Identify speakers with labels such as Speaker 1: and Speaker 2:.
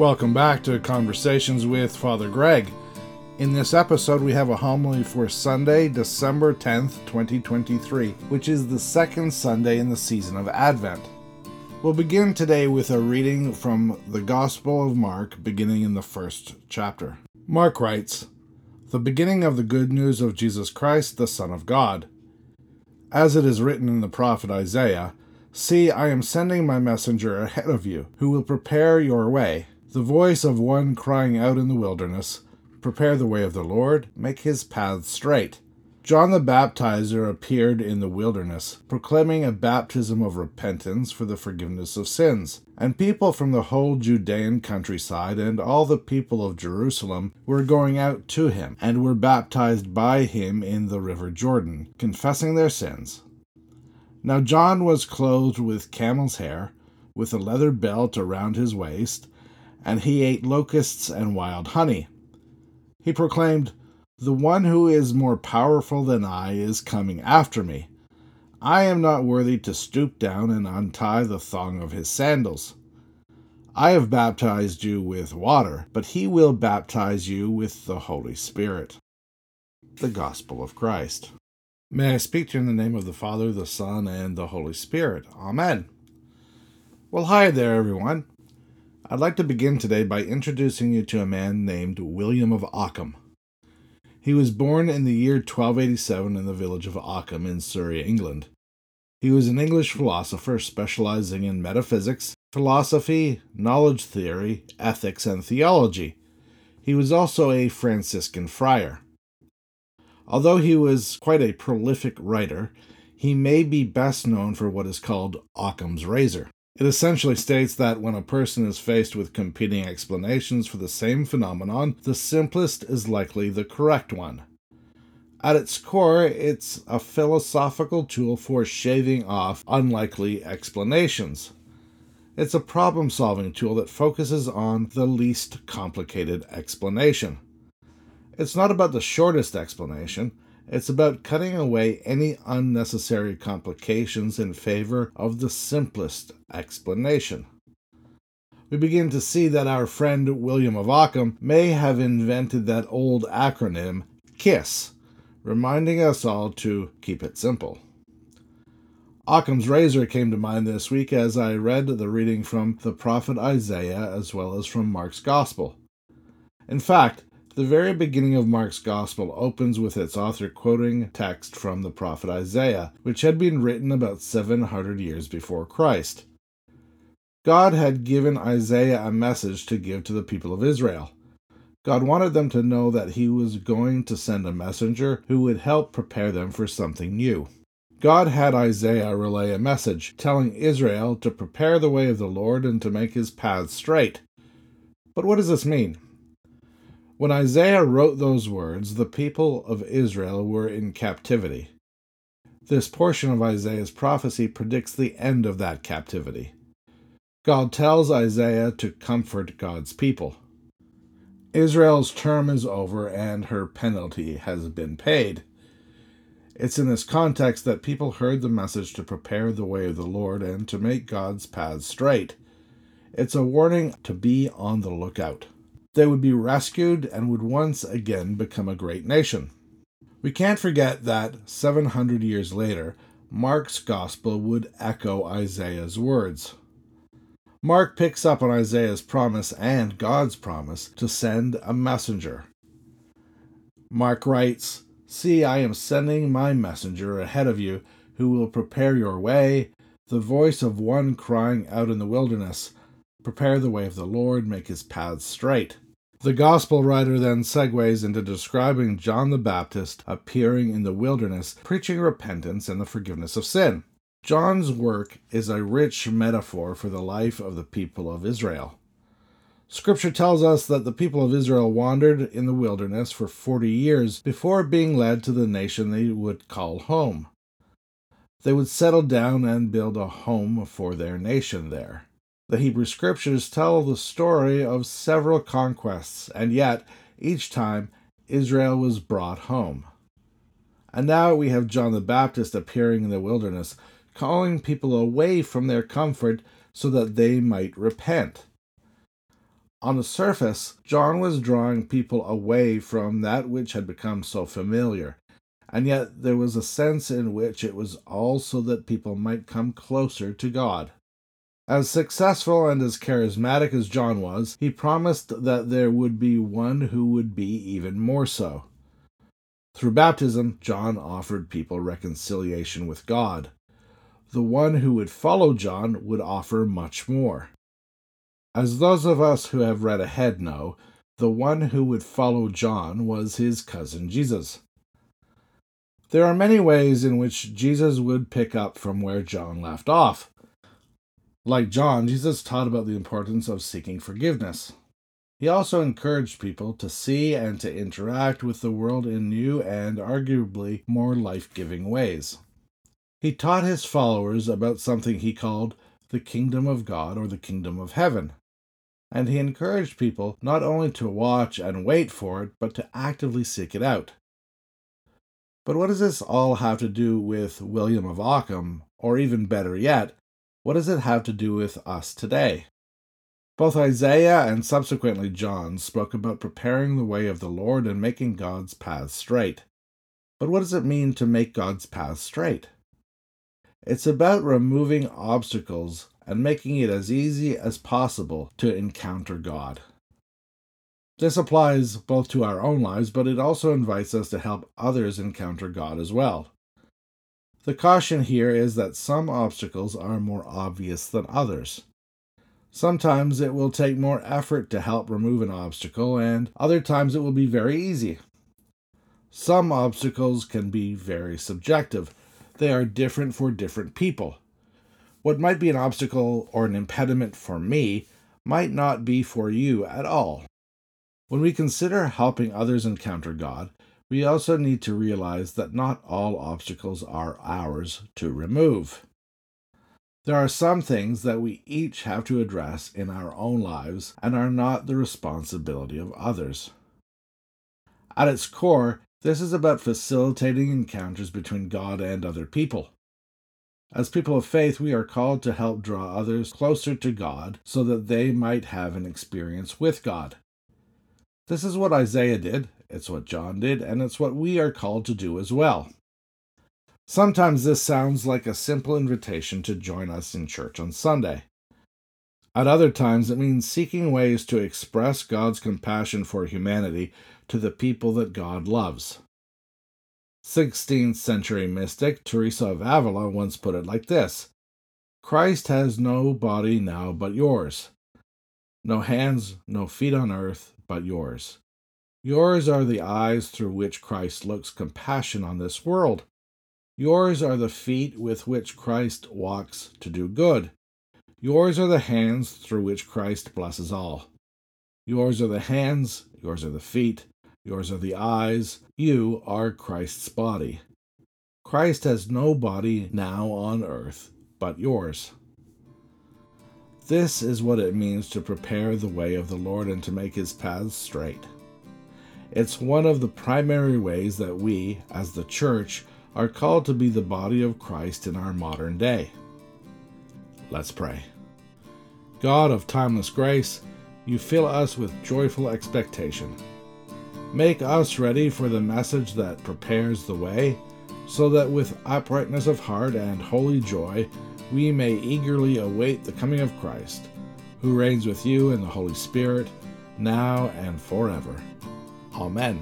Speaker 1: Welcome back to Conversations with Father Greg. In this episode, we have a homily for Sunday, December 10th, 2023, which is the second Sunday in the season of Advent. We'll begin today with a reading from the Gospel of Mark, beginning in the first chapter. Mark writes, The beginning of the good news of Jesus Christ, the Son of God. As it is written in the prophet Isaiah, See, I am sending my messenger ahead of you, who will prepare your way. The voice of one crying out in the wilderness, Prepare the way of the Lord, make his paths straight. John the Baptizer appeared in the wilderness, proclaiming a baptism of repentance for the forgiveness of sins. And people from the whole Judean countryside and all the people of Jerusalem were going out to him, and were baptized by him in the river Jordan, confessing their sins. Now John was clothed with camel's hair, with a leather belt around his waist, and he ate locusts and wild honey. He proclaimed, The one who is more powerful than I is coming after me. I am not worthy to stoop down and untie the thong of his sandals. I have baptized you with water, but he will baptize you with the Holy Spirit. The Gospel of Christ. May I speak to you in the name of the Father, the Son, and the Holy Spirit. Amen. Well, hi there, everyone. I'd like to begin today by introducing you to a man named William of Ockham. He was born in the year 1287 in the village of Ockham in Surrey, England. He was an English philosopher specializing in metaphysics, philosophy, knowledge theory, ethics, and theology. He was also a Franciscan friar. Although he was quite a prolific writer, he may be best known for what is called Occam's razor. It essentially states that when a person is faced with competing explanations for the same phenomenon, the simplest is likely the correct one. At its core, it's a philosophical tool for shaving off unlikely explanations. It's a problem solving tool that focuses on the least complicated explanation. It's not about the shortest explanation, it's about cutting away any unnecessary complications in favor of the simplest explanation. We begin to see that our friend William of Ockham may have invented that old acronym KISS, reminding us all to keep it simple. Occam's razor came to mind this week as I read the reading from the prophet Isaiah as well as from Mark's Gospel. In fact, the very beginning of Mark's Gospel opens with its author quoting text from the prophet Isaiah, which had been written about 700 years before Christ. God had given Isaiah a message to give to the people of Israel. God wanted them to know that he was going to send a messenger who would help prepare them for something new. God had Isaiah relay a message telling Israel to prepare the way of the Lord and to make his paths straight. But what does this mean? When Isaiah wrote those words, the people of Israel were in captivity. This portion of Isaiah's prophecy predicts the end of that captivity. God tells Isaiah to comfort God's people. Israel's term is over and her penalty has been paid. It's in this context that people heard the message to prepare the way of the Lord and to make God's paths straight. It's a warning to be on the lookout. They would be rescued and would once again become a great nation. We can't forget that 700 years later, Mark's gospel would echo Isaiah's words. Mark picks up on Isaiah's promise and God's promise to send a messenger. Mark writes, See, I am sending my messenger ahead of you, who will prepare your way, the voice of one crying out in the wilderness, Prepare the way of the Lord, make his paths straight. The gospel writer then segues into describing John the Baptist appearing in the wilderness, preaching repentance and the forgiveness of sin. John's work is a rich metaphor for the life of the people of Israel. Scripture tells us that the people of Israel wandered in the wilderness for 40 years before being led to the nation they would call home. They would settle down and build a home for their nation there. The Hebrew scriptures tell the story of several conquests, and yet, each time, Israel was brought home. And now we have John the Baptist appearing in the wilderness, calling people away from their comfort so that they might repent. On the surface, John was drawing people away from that which had become so familiar, and yet there was a sense in which it was also that people might come closer to God. As successful and as charismatic as John was, he promised that there would be one who would be even more so. Through baptism, John offered people reconciliation with God. The one who would follow John would offer much more. As those of us who have read ahead know, the one who would follow John was his cousin Jesus. There are many ways in which Jesus would pick up from where John left off. Like John, Jesus taught about the importance of seeking forgiveness. He also encouraged people to see and to interact with the world in new and arguably more life giving ways. He taught his followers about something he called the kingdom of God or the kingdom of heaven and he encouraged people not only to watch and wait for it, but to actively seek it out. But what does this all have to do with William of Ockham, or even better yet, what does it have to do with us today? Both Isaiah and subsequently John spoke about preparing the way of the Lord and making God's paths straight. But what does it mean to make God's paths straight? It's about removing obstacles and making it as easy as possible to encounter God. This applies both to our own lives, but it also invites us to help others encounter God as well. The caution here is that some obstacles are more obvious than others. Sometimes it will take more effort to help remove an obstacle, and other times it will be very easy. Some obstacles can be very subjective, they are different for different people. What might be an obstacle or an impediment for me might not be for you at all. When we consider helping others encounter God, we also need to realize that not all obstacles are ours to remove. There are some things that we each have to address in our own lives and are not the responsibility of others. At its core, this is about facilitating encounters between God and other people. As people of faith, we are called to help draw others closer to God so that they might have an experience with God. This is what Isaiah did, it's what John did, and it's what we are called to do as well. Sometimes this sounds like a simple invitation to join us in church on Sunday. At other times, it means seeking ways to express God's compassion for humanity to the people that God loves. 16th century mystic Teresa of Avila once put it like this Christ has no body now but yours, no hands, no feet on earth but yours. Yours are the eyes through which Christ looks compassion on this world. Yours are the feet with which Christ walks to do good. Yours are the hands through which Christ blesses all. Yours are the hands, yours are the feet, Yours are the eyes. You are Christ's body. Christ has no body now on earth but yours. This is what it means to prepare the way of the Lord and to make his paths straight. It's one of the primary ways that we, as the church, are called to be the body of Christ in our modern day. Let's pray. God of timeless grace, you fill us with joyful expectation. Make us ready for the message that prepares the way, so that with uprightness of heart and holy joy we may eagerly await the coming of Christ, who reigns with you in the Holy Spirit, now and forever. Amen.